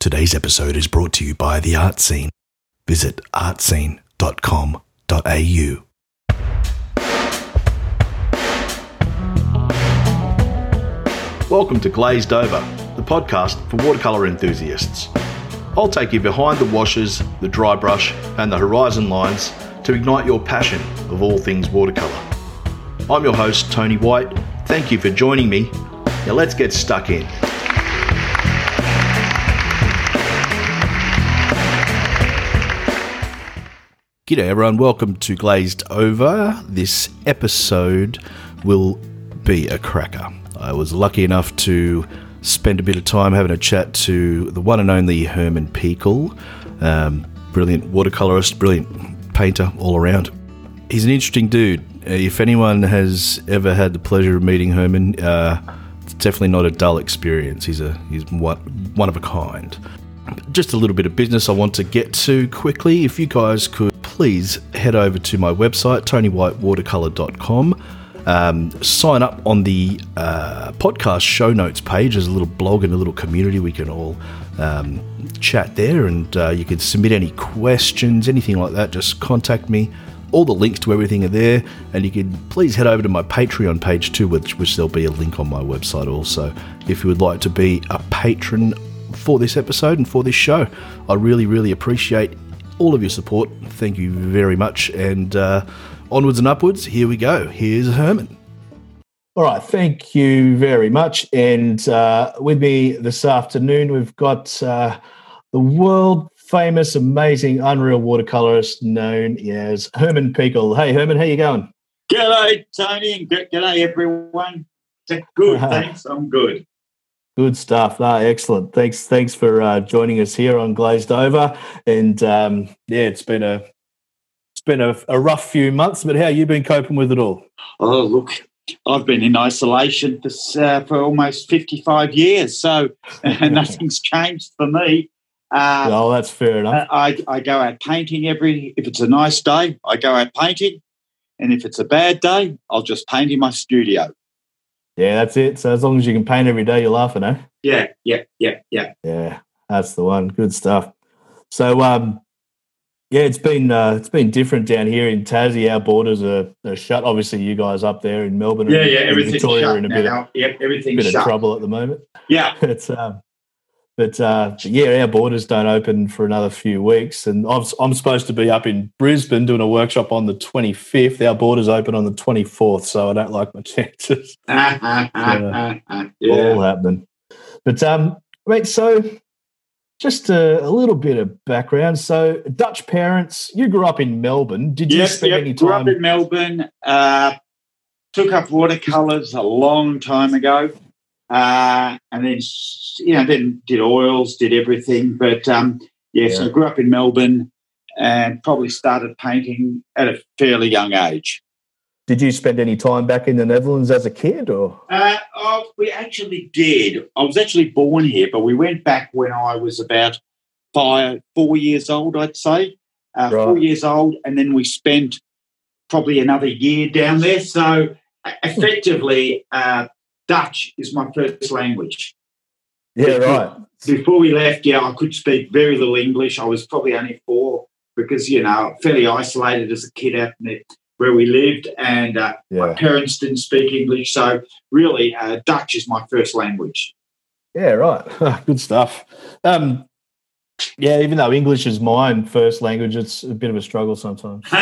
Today's episode is brought to you by The Art Scene. Visit artscene.com.au. Welcome to Glazed Over, the podcast for watercolour enthusiasts. I'll take you behind the washes, the dry brush, and the horizon lines to ignite your passion of all things watercolour. I'm your host, Tony White. Thank you for joining me. Now let's get stuck in. G'day everyone, welcome to Glazed Over. This episode will be a cracker. I was lucky enough to spend a bit of time having a chat to the one and only Herman Pekel, um, brilliant watercolorist, brilliant painter all around. He's an interesting dude. Uh, If anyone has ever had the pleasure of meeting Herman, uh, it's definitely not a dull experience. He's a he's one, one of a kind. Just a little bit of business I want to get to quickly. If you guys could please head over to my website, tonywhitewatercolor.com. Um, sign up on the uh, podcast show notes page. There's a little blog and a little community we can all um, chat there, and uh, you can submit any questions, anything like that. Just contact me. All the links to everything are there, and you can please head over to my Patreon page too, which, which there'll be a link on my website also. If you would like to be a patron for this episode and for this show, I really, really appreciate all of your support. Thank you very much, and uh, onwards and upwards. Here we go. Here's Herman. All right, thank you very much. And uh, with me this afternoon, we've got uh, the world famous, amazing, unreal watercolorist known as Herman Pekel. Hey, Herman, how you going? G'day, Tony, and g- g'day, everyone. Good, thanks. I'm good. Good stuff. No, excellent. Thanks. Thanks for uh, joining us here on Glazed Over. And um, yeah, it's been a it's been a, a rough few months. But how you been coping with it all? Oh, look, I've been in isolation for uh, for almost 55 years, so nothing's changed for me. Uh, oh, that's fair enough. I, I go out painting every. If it's a nice day, I go out painting, and if it's a bad day, I'll just paint in my studio. Yeah, that's it. So as long as you can paint every day, you're laughing, eh? Yeah, yeah, yeah, yeah. Yeah, that's the one. Good stuff. So, um, yeah, it's been uh, it's been different down here in Tassie. Our borders are, are shut. Obviously, you guys up there in Melbourne, Yeah, and yeah, everything's Victoria, shut in a bit of. Yep, everything's bit of trouble at the moment. Yeah, It's um, but uh, but yeah, our borders don't open for another few weeks, and I'm I'm supposed to be up in Brisbane doing a workshop on the 25th. Our borders open on the 24th, so I don't like my chances. yeah. all happening. But um, mate, so just a, a little bit of background. So Dutch parents, you grew up in Melbourne. Did you Yes, spend yep. any Grew time? up in Melbourne. Uh, took up watercolours a long time ago, uh, and then you know then did oils, did everything. But um, yeah, so I grew up in Melbourne and probably started painting at a fairly young age. Did you spend any time back in the Netherlands as a kid, or Uh, oh, we actually did. I was actually born here, but we went back when I was about five, four years old, I'd say. Uh, Four years old, and then we spent probably another year down there. So effectively, uh, Dutch is my first language. yeah, right? Before we left, yeah, I could speak very little English. I was probably only four because you know fairly isolated as a kid out in the, where we lived, and uh, my parents didn't speak English, so really, uh, Dutch is my first language. yeah, right. Good stuff. Um, yeah, even though English is my first language, it's a bit of a struggle sometimes.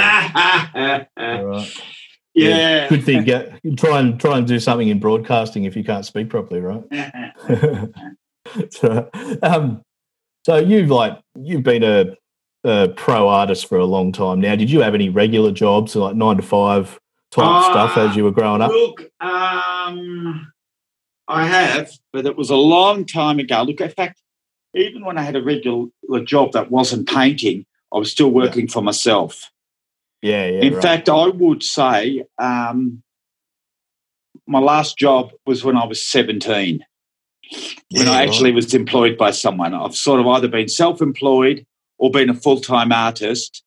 yeah, All right. Good thing. Get try and try and do something in broadcasting if you can't speak properly, right? so, um, so you've like you've been a, a pro artist for a long time now. Did you have any regular jobs, like nine to five type Uh, stuff as you were growing up? Look, um, I have, but it was a long time ago. Look, in fact, even when I had a regular job that wasn't painting, I was still working for myself. Yeah, yeah. In right. fact, I would say um, my last job was when I was 17, when Yeah, I right. actually was employed by someone. I've sort of either been self employed or been a full time artist,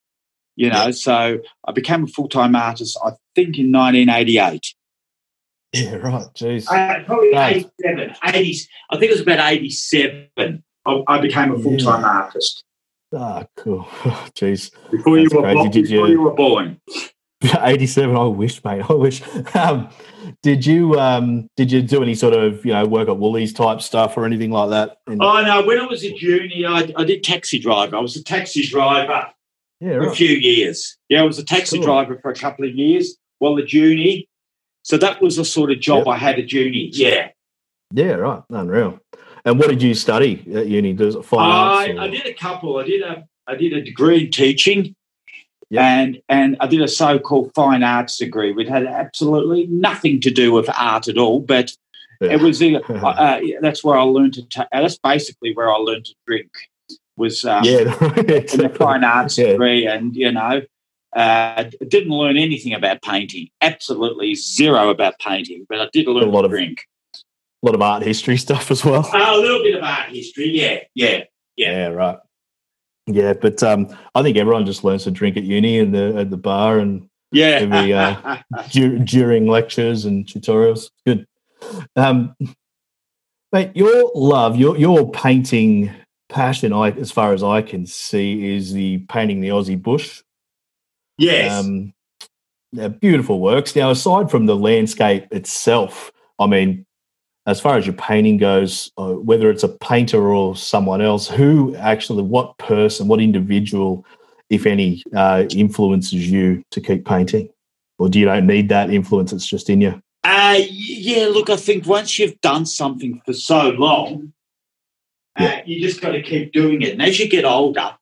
you know. Yeah. So I became a full time artist, I think, in 1988. yeah, right. Jeez. Uh, probably Right. 87, 80, I think it was about 87. I, I became a full time artist. Ah, cool. Jeez. Before you were born, Did before you- you were born. 87. I wish, mate. I wish. Um, did you um, did you do any sort of you know work at Woolies type stuff or anything like that? In- Oh no, when I was a junior, I, I did taxi driver. I was a taxi driver yeah, for a few years. Yeah, I was a taxi Cool. driver for a couple of years while a junior. So that was the sort of job Yep. I had a junior Yeah. Yeah, right. Unreal. And what did you study at uni? Does it fine I, arts? or- I did a couple. I did a I did a degree in teaching, Yep. and and I did a so-called fine arts degree, which had absolutely nothing to do with art at all. But Yeah. it was the, uh, uh, that's where I learned to. ta- that's basically where I learned to drink. Was um, yeah, in the fine arts Yeah. degree, and you know, uh, didn't learn anything about painting. Absolutely zero about painting, but I did learn A lot to of- drink. A lot of art history stuff as well. Uh, a little bit of art history, yeah, yeah. Yeah, right. Yeah, but um, I think everyone just learns to drink at uni and the at the bar and Yeah. Every, uh, dur- during lectures and tutorials. Good. Um, mate, your love, your your painting passion, I as far as I can see, is the painting the Aussie bush. yes. Um, yeah, beautiful works. Now, aside from the landscape itself, I mean, as far as your painting goes, uh, whether it's a painter or someone else, who actually, what person, what individual, if any, uh, influences you to keep painting? Or do you don't need that influence? It's just in you. Uh, yeah, look, I think once you've done something for so long, uh, Yeah. you just got to keep doing it. And as you get older,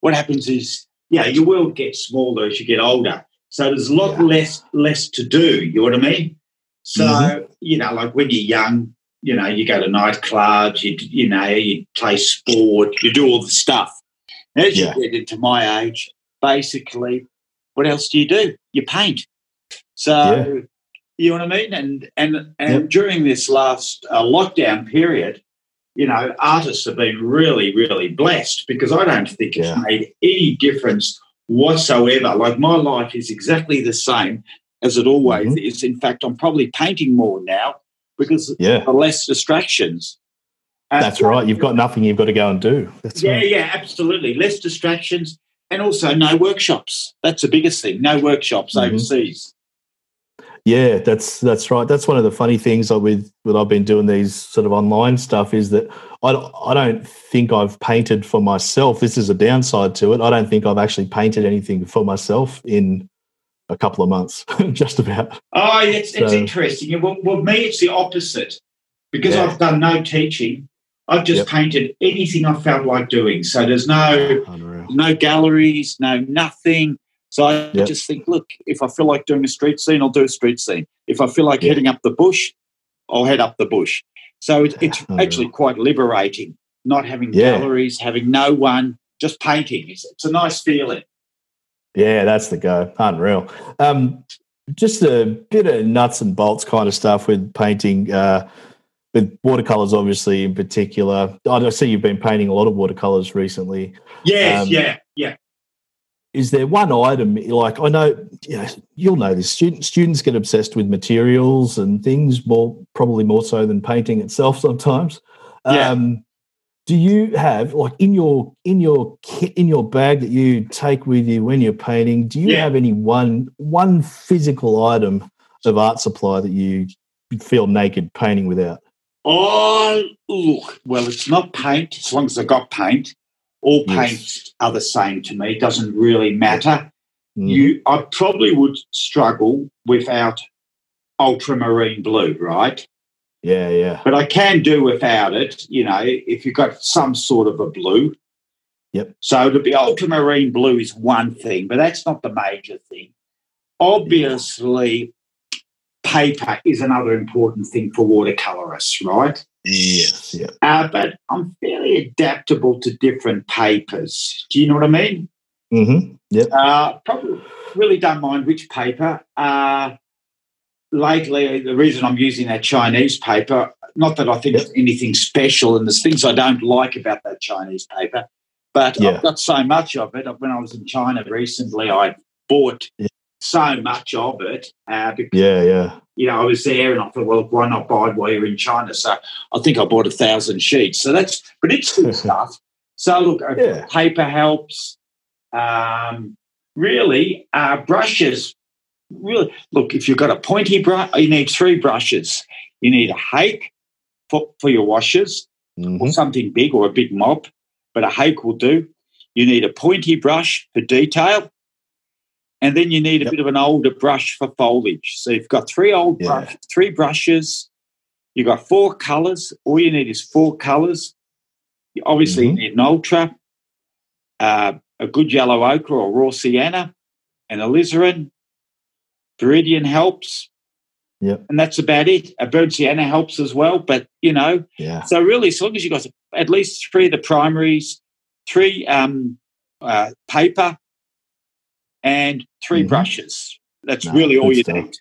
what happens is, yeah, your world gets smaller as you get older. So there's a lot Yeah. less less to do. You know what I mean? So Mhm. You know, like when you're young, you know, you go to nightclubs, you you know, you play sport, you do all the stuff. As Yeah. you get into my age, basically, what else do you do? You paint. So Yeah. you know what I mean? And and and Yep. during this last uh, lockdown period, you know, artists have been really, really blessed because I don't think it's made any difference whatsoever. Like my life is exactly the same as it always Mhm. is. In fact, I'm probably painting more now because Yeah, less distractions. And- that's right. You've got nothing you've got to go and do. That's yeah, right. yeah, absolutely. Less distractions and also no workshops. That's the biggest thing. No workshops Mhm. overseas. Yeah, that's that's right. That's one of the funny things like with when I've been doing these sort of online stuff is that I I don't think I've painted for myself. This is a downside to it. I don't think I've actually painted anything for myself in a couple of months, just about. Oh, it's, it's interesting. Well, well, me, it's the opposite. Because Yeah. I've done no teaching, I've just Yep. painted anything I felt like doing. So there's no Unreal. no galleries, no nothing. So I Yep. just think, look, if I feel like doing a street scene, I'll do a street scene. If I feel like Yeah. heading up the bush, I'll head up the bush. So it, it's Unreal. actually quite liberating, not having Yeah. galleries, having no one, just painting. It's, it's a nice feeling. Yeah, that's the go. Unreal. Um, just a bit of nuts and bolts kind of stuff with painting. Uh, with watercolors, obviously, in particular. I see you've been painting a lot of watercolors recently. Yes, Um, yeah, yeah. is there one item like I know, you know you'll know this student, students get obsessed with materials and things more probably more so than painting itself sometimes Yeah. um, do you have like in your in your kit in your bag that you take with you when you're painting do you Yeah. have any one one physical item of art supply that you feel naked painting without Oh, look. Well, it's not paint as long as I got paint. All Yes. paints are the same to me. It doesn't really matter. Mhm. You, I probably would struggle without ultramarine blue, right? Yeah yeah But I can do without it. You know, if you've got some sort of a blue. Yep. So to be ultramarine blue is one thing, but that's not the major thing. Obviously, paper is another important thing for watercolorists, right? yes yeah Uh, but I'm fairly adaptable to different papers. Do you know what I mean? mm-hmm. yep Uh, probably really don't mind which paper. Uh, lately, the reason I'm using that Chinese paper, not that I think it's anything special, and there's things I don't like about that Chinese paper, but Yeah. I've got so much of it. When I was in China recently, I bought Yeah. so much of it uh, because yeah yeah you know, I was there and I thought, well, why not buy it while you're in China? So I think I bought a thousand sheets. So that's, but it's good stuff. So look, uh, Yeah. paper helps. Um, really, uh, brushes. Really, look, if you've got a pointy brush, you need three brushes. You need a hake for, for your washes or Mhm. something big or a big mop, but a hake will do. You need a pointy brush for detail. And then you need a Yep. bit of an older brush for foliage. So you've got three old Yeah. brush, three brushes. You've got four colours. All you need is four colours. You obviously Mhm. need an ultra, uh, a good yellow ochre or raw sienna, and alizarin. Viridian helps. Yep. And that's about it. A burnt sienna helps as well. But, you know, Yeah. so really, as long as you've got at least three of the primaries, three um, uh, paper, and 3 Mhm. brushes, that's No, really all you stuff. need.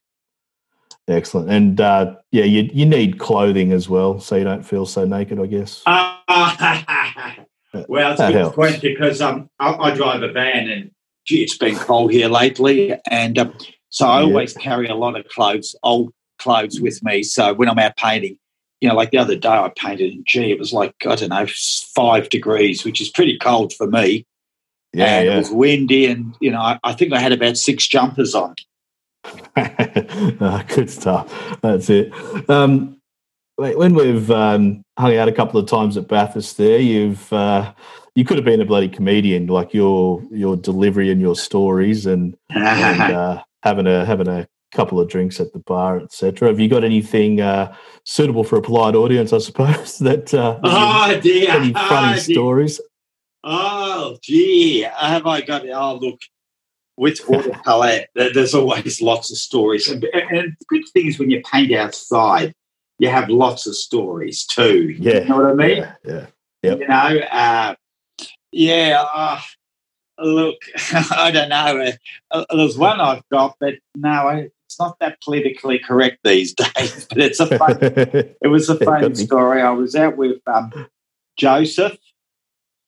Excellent. And uh, yeah, you, you need clothing as well so you don't feel so naked, I guess. Ah, well, it's a good helps. question because um, I, I drive a van and gee, it's been cold here lately, and um, so I Yeah. always carry a lot of clothes, old clothes, with me. So when I'm out painting, you know, like the other day I painted, and gee, it was like I don't know, five degrees, which is pretty cold for me. yeah, and it was windy, and you know, I, I think I had about six jumpers on. Ah, good stuff. That's it. Um, when we've um, hung out a couple of times at Bathurst, there you've uh, you could have been a bloody comedian, like your your delivery and your stories, and, and uh, having a having a couple of drinks at the bar, etc. Have you got anything uh, suitable for a polite audience? I suppose that uh, oh dear! any oh, funny dear. stories. Oh gee, have I got it? Oh look, with watercolor, there- there's always lots of stories, and, and the good thing is when you paint outside, you have lots of stories too. Yeah, you know what I mean. Yeah, yeah. Yep. You know, uh, yeah. Uh, look, I don't know. Uh, uh, there's one I've got, but no, I, it's not that politically correct these days. But it's a fun, it was a funny story. I was out with um, Joseph,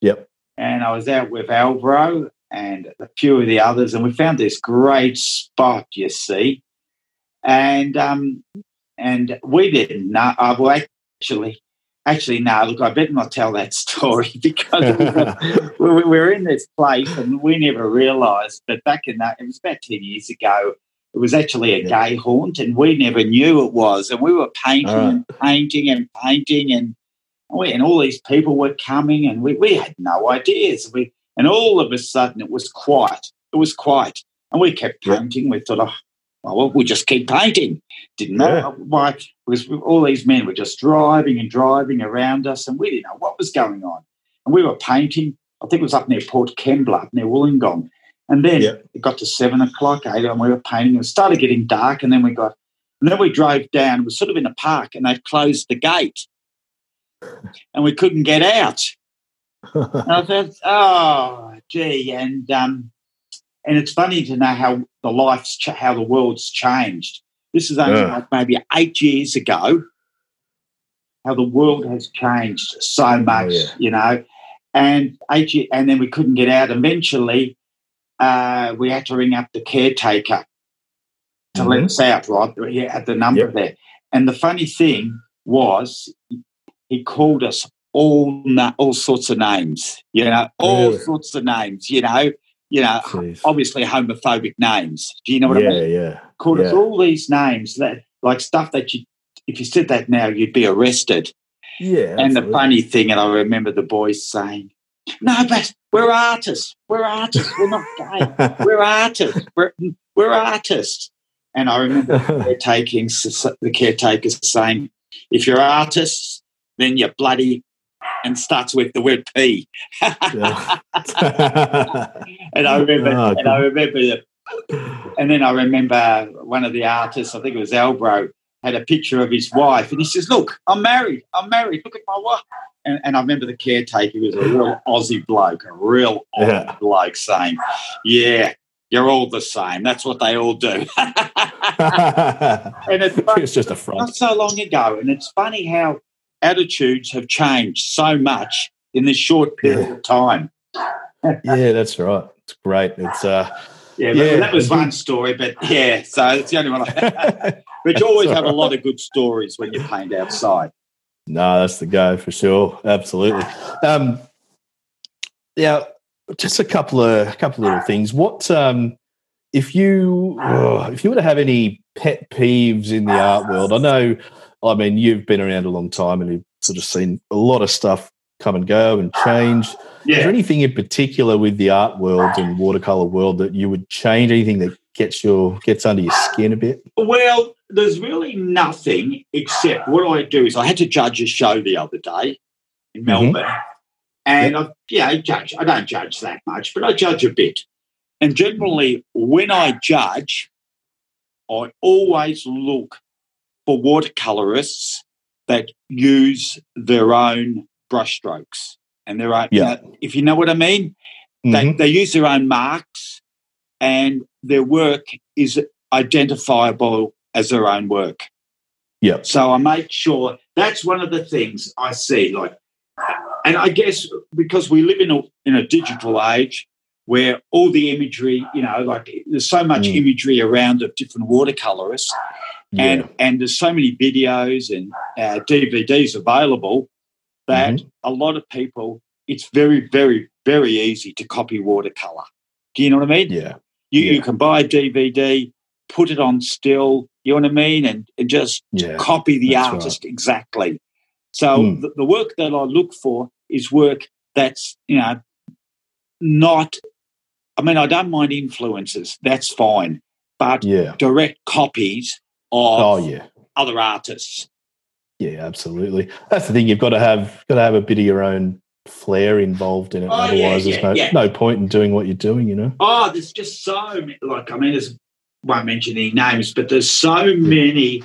yep. and I was out with Alvaro and a few of the others, and we found this great spot. You see, and um, and we didn't know. Uh, well, actually, actually, no. Look, I better not tell that story because we were, we were- in this place and we never realised. But back in that, it was about ten years ago. It was actually a Yeah. gay haunt, and we never knew it was. And we were painting right. and painting and painting, and we, and all these people were coming, and we, we had no ideas. We and all of a sudden it was quiet. It was quiet, and we kept painting. We thought, oh, well, we'll just keep painting. Didn't know Yeah. why because all these men were just driving and driving around us, and we didn't know what was going on. And we were painting. I think it was up near Port Kembla, up near Wollongong. And then Yeah. it got to seven o'clock, eight, and we were painting. It started getting dark, and then we got, and then we drove down. It was sort of in a park, and they'd closed the gate, and we couldn't get out. And I thought, oh, gee, and um, and it's funny to know how the life's ch- how the world's changed. This is only Yeah. like maybe eight years ago. How the world has changed so much, yeah. you know, and eight year, and then we couldn't get out. Eventually, uh, we had to ring up the caretaker to let Mhm. us out. Right, he had the number Yep. there, and the funny thing was, he called us all na- all sorts of names, you know, all Really? sorts of names, you know, you know, Jeez. obviously homophobic names. Do you know what yeah, I mean? yeah. yeah. Called us all these names that like stuff that you, if you said that now, you'd be arrested. Yeah. And the funny thing, and I remember the boys saying, "No, but we're artists. We're artists. We're not gay. We're artists. We're, we're artists." And I remember the taking the caretakers saying, "If you're artists, then you're bloody." And starts with the word P. Yeah. And I remember, Oh, and I remember, the, and then I remember one of the artists, I think it was Alvaro, had a picture of his wife, and he says, "Look, I'm married. I'm married. Look at my wife." And, and I remember the caretaker was a real Aussie bloke, a real Aussie Yeah. bloke, saying, "Yeah, you're all the same. That's what they all do." and it's funny, it's just a not so long ago, and it's funny how attitudes have changed so much in this short period Yeah. of time. yeah, that's right. It's great. It's uh, Yeah, Yeah. that was one story, but yeah, so it's the only one. I, but you always have a lot of good stories when you paint outside. No, that's the go for sure. Absolutely. Um, yeah, just a couple of a couple of little things. What um, if you oh, if you were to have any pet peeves in the art world? I know, I mean, you've been around a long time and you've sort of seen a lot of stuff come and go and change. Is there anything in particular with the art world and watercolor world that you would change? Anything that gets your gets under your skin a bit? Well, there's really nothing except what I do is I had to judge a show the other day in mm-hmm. Melbourne, and I, yeah, I judge. I don't judge that much, but I judge a bit. And generally, when I judge, I always look for watercolorists that use their own brushstrokes and their own. Yeah. if you know what I mean, they, Mhm. they use their own marks and their work is identifiable as their own work. Yep. So I make sure that's one of the things I see. Like, and I guess because we live in a in a digital age where all the imagery, you know, like there's so much Mm. imagery around of different watercolorists, Yeah. and and there's so many videos and uh, DVDs available that Mm-hmm. a lot of people, it's very, very, very easy to copy watercolor. Do you know what I mean? yeah. You, Yeah. you can buy a DVD, put it on still, you know what I mean, and, and just Yeah. copy the that's right. artist exactly. So Mm. the, the work that I look for is work that's you know not. I mean, I don't mind influences. That's fine, but Yeah. direct copies Oh yeah. other artists. Yeah, absolutely. That's the thing. You've got to have got to have a bit of your own flair involved in it. Oh, Otherwise, yeah, there's no yeah. no point in doing what you're doing. You know. Oh, there's just so many. Like, I mean, there's won't mention any names, but there's so many.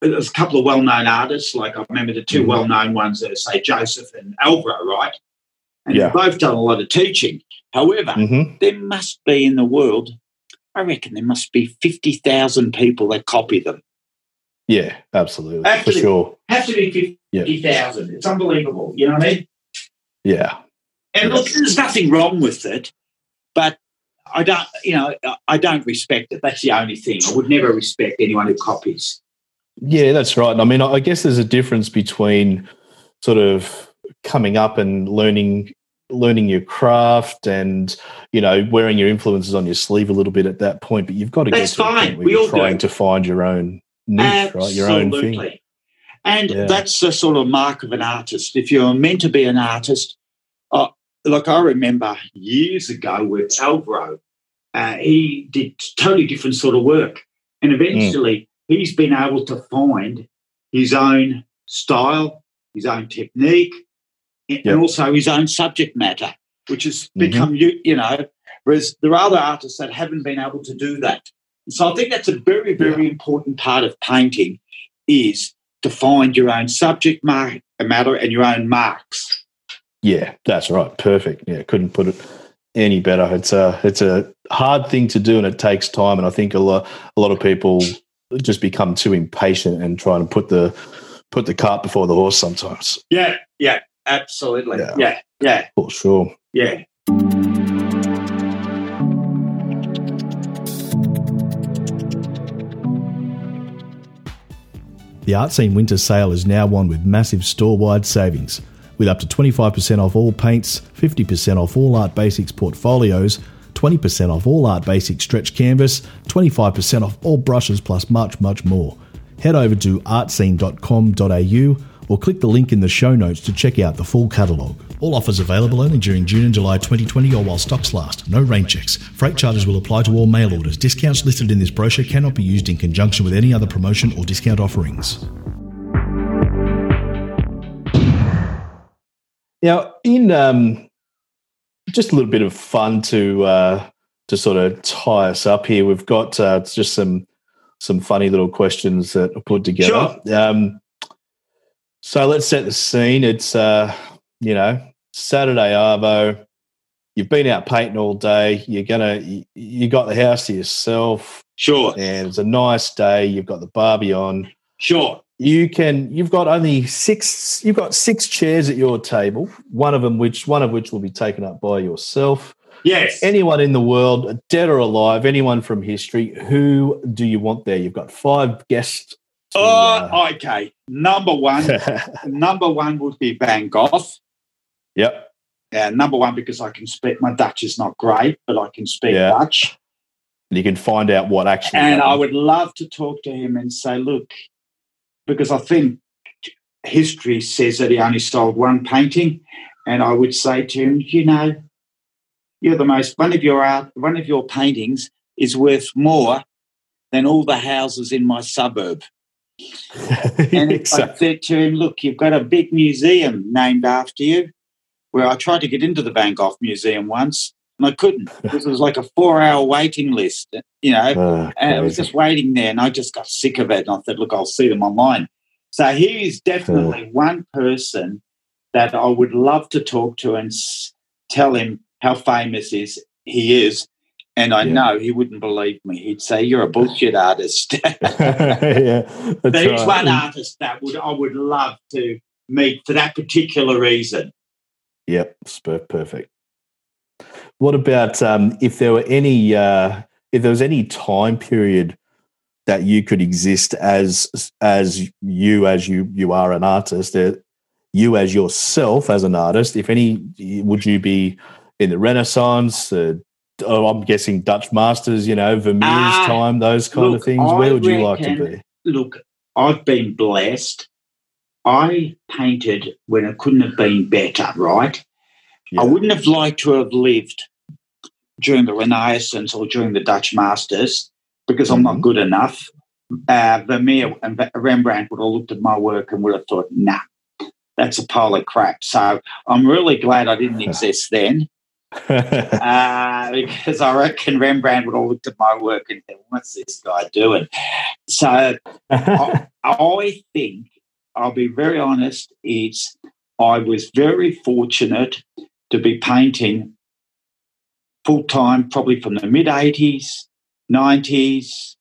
There's a couple of well-known artists. Like I remember the 2 Mhm. well-known ones, are, say Joseph and Alvaro, right? And Yeah. they've both done a lot of teaching. However, hmm there must be in the world, I reckon there must be fifty thousand people that copy them. Yeah, absolutely, Actually- for sure. Have to be Yeah. fifty thousand. It's unbelievable. You know what I mean? Yeah, And look, there's nothing wrong with it, but I don't, you know, I don't respect it. That's the only thing. I would never respect anyone who copies. yeah, that's right. I mean, I guess there's a difference between sort of coming up and learning learning your craft and you know wearing your influences on your sleeve a little bit at that point but you've got to That's get to fine. point where We you're all do. trying to find your own niche right your own thing Absolutely. And Yeah. that's the sort of mark of an artist. If you're meant to be an artist, uh, like I remember years ago with Alvaro, uh, he did totally different sort of work. And eventually he's been able to find his own style, his own technique, and also his own subject matter, which has Mhm. become, you, you know, whereas there are other artists that haven't been able to do that. So I think that's a very, very important part of painting is to find your own subject matter and your own marks. Yeah, that's right. Perfect. Yeah, couldn't put it any better. It's a it's a hard thing to do, and it takes time. And I think a lot a lot of people just become too impatient and trying to put the put the cart before the horse sometimes. Yeah, yeah, absolutely. Yeah. Yeah, yeah, For sure. yeah. The Art Scene Winter Sale is now on with massive store wide savings, with up to 25% off all paints, 50% off all Art Basics portfolios, 20% off all Art Basics stretch canvas, 25% off all brushes, plus much, much more. Head over to artscene.com.au or click the link in the show notes to check out the full catalogue. All offers available only during June and July 2020 or while stocks last. No rain checks. Freight charges will apply to all mail orders. Discounts listed in this brochure cannot be used in conjunction with any other promotion or discount offerings. Now, in um, just a little bit of fun to uh, to sort of tie us up here, we've got uh, just some some funny little questions that are put together. Um, so let's set the scene. It's uh, you know Saturday Arvo. You've been out painting all day. You're gonna you, you got the house to yourself, Sure, and it's a nice day. You've got the barbie on sure. you can you've got only six you've got six chairs at your table one of them which one of which will be taken up by yourself Yes. Anyone in the world, dead or alive, anyone from history, who do you want there? You've got five guests. To, uh, Oh, okay. Number one, number one would be Van Gogh. yep. Uh, number one because I can speak. My Dutch is not great, but I can speak Yeah. Dutch, And you can find out what actually and I would love to talk to him and say, look, because I think history says that he only sold one painting, and I would say to him, you know, you're the most one of your art, one of your paintings is worth more than all the houses in my suburb. And I exactly. said to him, Look, you've got a big museum named after you. Where I tried to get into the Van Gogh Museum once and I couldn't because it was like a four hour waiting list, you know, Oh, and I was just waiting there and I just got sick of it. And I said, Look, I'll see them online. So he is definitely one person that I would love to talk to and tell him how famous is he is. And I Yeah. know he wouldn't believe me. He'd say, You're a bullshit artist. yeah, that's There's right. one artist that would I would love to meet for that particular reason. Yep, perfect. What about um, if there were any uh, if there was any time period that you could exist as as you as you you are an artist, uh, you as yourself as an artist? If any, would you be in the Renaissance? Uh, oh, I'm guessing Dutch masters, you know, Vermeer's Ah, time, those kind look, of things. I Where would you like to be? Look, I've been blessed. I painted when it couldn't have been better, right? Yeah. I wouldn't have liked to have lived during the Renaissance or during the Dutch masters because I'm Mhm. not good enough. Uh, Vermeer and Rembrandt would have looked at my work and would have thought, nah, that's a pile of crap. So I'm really glad I didn't exist then. Uh, because I reckon Rembrandt would have looked at my work and said, "What's this guy doing?" So I, I think I'll be very honest. It's I was very fortunate to be painting full time, probably from the mid '80s, '90s,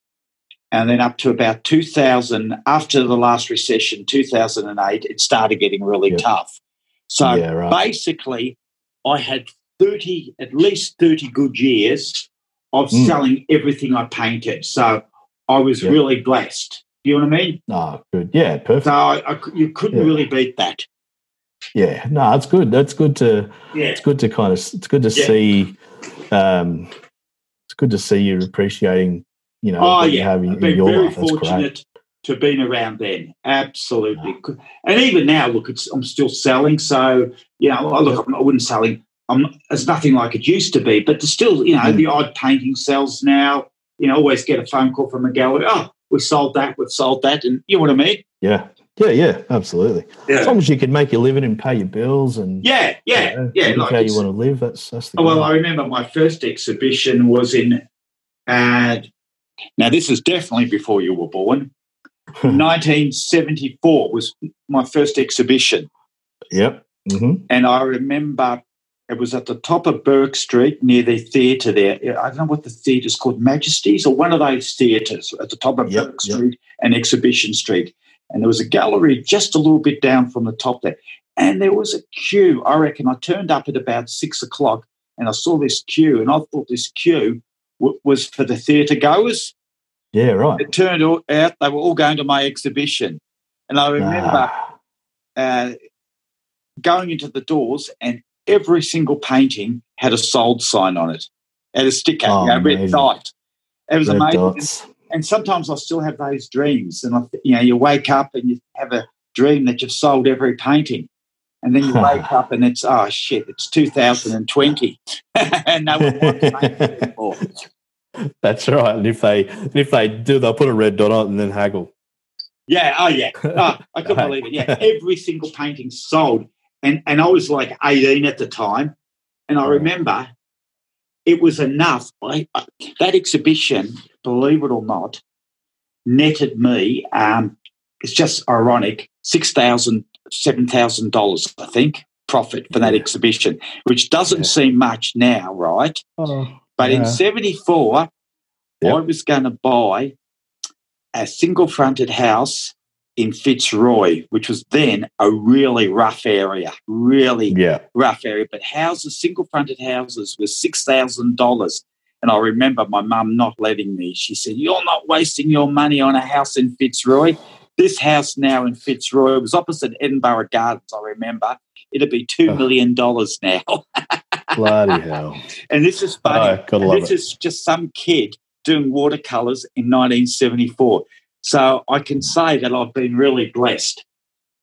and then up to about 2000. After the last recession, 2008, it started getting really Yeah. tough. So yeah, right. basically, I had 30, at least 30 good years of Mm. selling everything I painted. So I was Yeah. really blessed. Do you know what I mean? Oh, good. Yeah, perfect. So I, I you couldn't Yeah. really beat that. Yeah, no, it's good. That's good to Yeah. it's good to kind of it's good to Yeah. see um it's good to see you appreciating you know Oh, what you yeah. have in, I've been your very life fortunate to have been around then. Absolutely. And even now, look, it's, I'm still selling. So, you know, I- look, I'm- I wouldn't selling. I'm, it's nothing like it used to be, but there's still, you know, Mm. the odd painting sells now. You know, always get a phone call from a gallery. Oh, we sold that, we've sold that. And you know what I mean? yeah yeah yeah absolutely as long as you can make your living and pay your bills and Yeah, yeah, you know, yeah. like how you want to live that's that's the Oh, well. I remember my first exhibition was in. Uh, now, this is definitely before you were born. 1974 was my first exhibition, yep hmm and I remember it was at the top of Bourke Street near the theatre there. I don't know what the theatre's called, Majesties, or one of those theatres at the top of Yep, Bourke yep. Street and Exhibition Street. And there was a gallery just a little bit down from the top there. And there was a queue. I reckon I turned up at about six o'clock and I saw this queue, and I thought this queue w- was for the theatre goers. yeah right It turned out they were all going to my exhibition. And I remember Ah, uh, going into the doors, and every single painting had a sold sign on it, had a sticker, Oh, you know, red dot. It was red amazing. dots. And sometimes I still have those dreams, and I, you know, you wake up and you have a dream that you've sold every painting, and then you wake up and it's oh shit, it's 2020, and no one wants paintings anymore. that's right and if they if they do they'll put a red dot on it and then haggle Yeah, oh yeah, oh, I couldn't believe it. Yeah, every single painting sold, and and I was like eighteen at the time, and I Oh. remember it was enough. I, I, that exhibition, believe it or not, netted me. Um, it's just ironic six thousand, seven thousand dollars, I think, profit for that exhibition, which doesn't Yeah. seem much now, right? oh But in '74, Yep. I was going to buy a single fronted house in Fitzroy, which was then a really rough area, really Yeah. rough area. But houses, single fronted houses, were six thousand dollars. And I remember my mum not letting me. She said, "You're not wasting your money on a house in Fitzroy. This house now in Fitzroy it was opposite Edinburgh Gardens. I remember it'd be two million dollars now." Bloody hell. and this is funny. Oh, gotta And love this it. is just some kid doing watercolors in 1974. So I can say that I've been really blessed.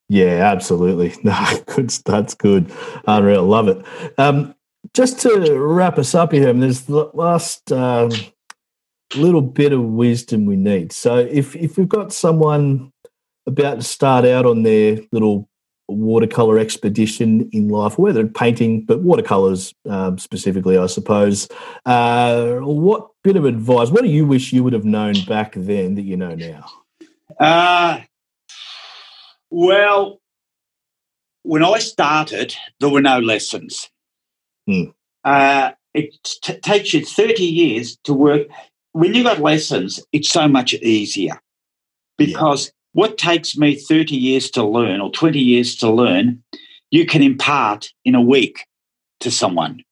Yeah, absolutely. No, good. That's good. Unreal. Love it. Um, just to wrap us up here, there's the last um, little bit of wisdom we need. So, if if we've got someone about to start out on their little watercolor expedition in life, whether painting, but watercolors um, specifically, I suppose, uh, what bit of advice? What do you wish you would have known back then that you know now? Uh, well, when I started, there were no lessons. Hmm. Uh, it t- takes you 30 years to work. When you got lessons, it's so much easier because what takes me 30 years to learn or 20 years to learn, you can impart in a week to someone.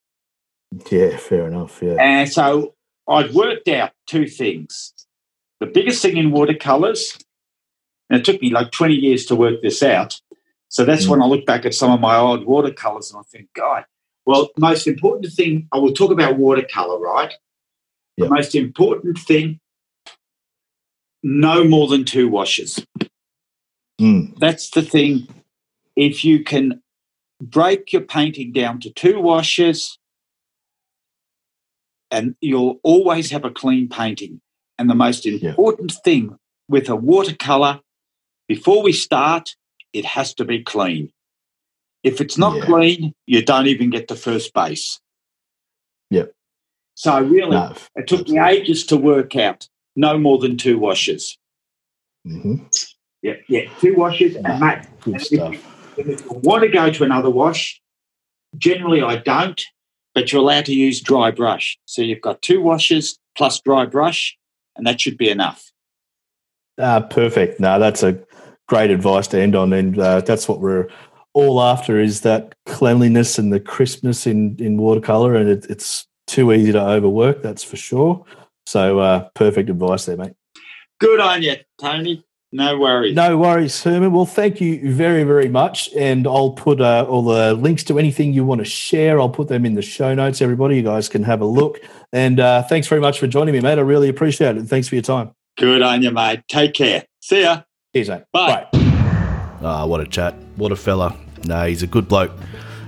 Yeah, fair enough. Yeah. And so I've worked out two things. The biggest thing in watercolors, and it took me like 20 years to work this out. So that's Mm. when I look back at some of my old watercolors and I think, God, well, most important thing, I will talk about watercolor, right? Yeah. The most important thing, no more than two washes. Mm. That's the thing. If you can break your painting down to two washes, and you'll always have a clean painting. And the most important thing with a watercolor, before we start, it has to be clean. If it's not Yeah. clean, you don't even get to first base. Yep. So really, No. it took me ages to work out no more than two washes. hmm Yeah, yeah, two washes. And mate, Good if stuff. If you want to go to another wash, generally I don't, but you're allowed to use dry brush. So you've got two washes plus dry brush, and that should be enough. Ah, perfect. No, that's a great advice to end on, and uh, that's what we're all after: is that cleanliness and the crispness in in watercolor, and it, it's too easy to overwork. That's for sure. So, uh, perfect advice there, mate. Good on you, Tony. No worries. No worries, Herman. Well, thank you very, very much. And I'll put uh, all the links to anything you want to share. I'll put them in the show notes. Everybody, you guys can have a look. And uh, thanks very much for joining me, mate. I really appreciate it. Thanks for your time. Good on you, mate. Take care. See ya. Cheers, mate. Bye. Ah, what a chat. What a fella. No, he's a good bloke.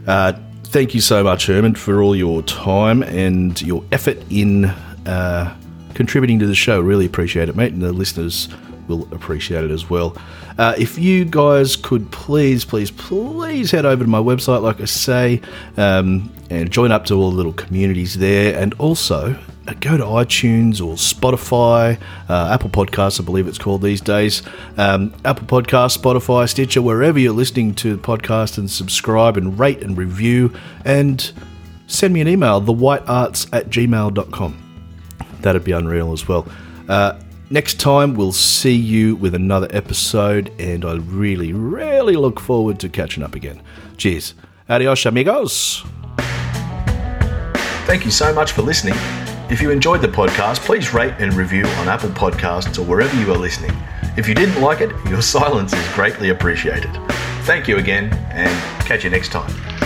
Uh, thank you so much, Herman, for all your time and your effort in uh, contributing to the show. Really appreciate it, mate. And the listeners will appreciate it as well. Uh, if you guys could please, please, please head over to my website, like I say, um, and join up to all the little communities there. And also uh, go to iTunes or Spotify, uh, Apple Podcasts, I believe it's called these days. Um, Apple Podcasts, Spotify, Stitcher, wherever you're listening to the podcast, and subscribe and rate and review. And send me an email, thewhitearts at gmail.com. That'd be unreal as well. Uh, next time, we'll see you with another episode, and I really, really look forward to catching up again. Cheers. Adios, amigos. Thank you so much for listening. If you enjoyed the podcast, please rate and review on Apple Podcasts or wherever you are listening. If you didn't like it, your silence is greatly appreciated. Thank you again, and catch you next time.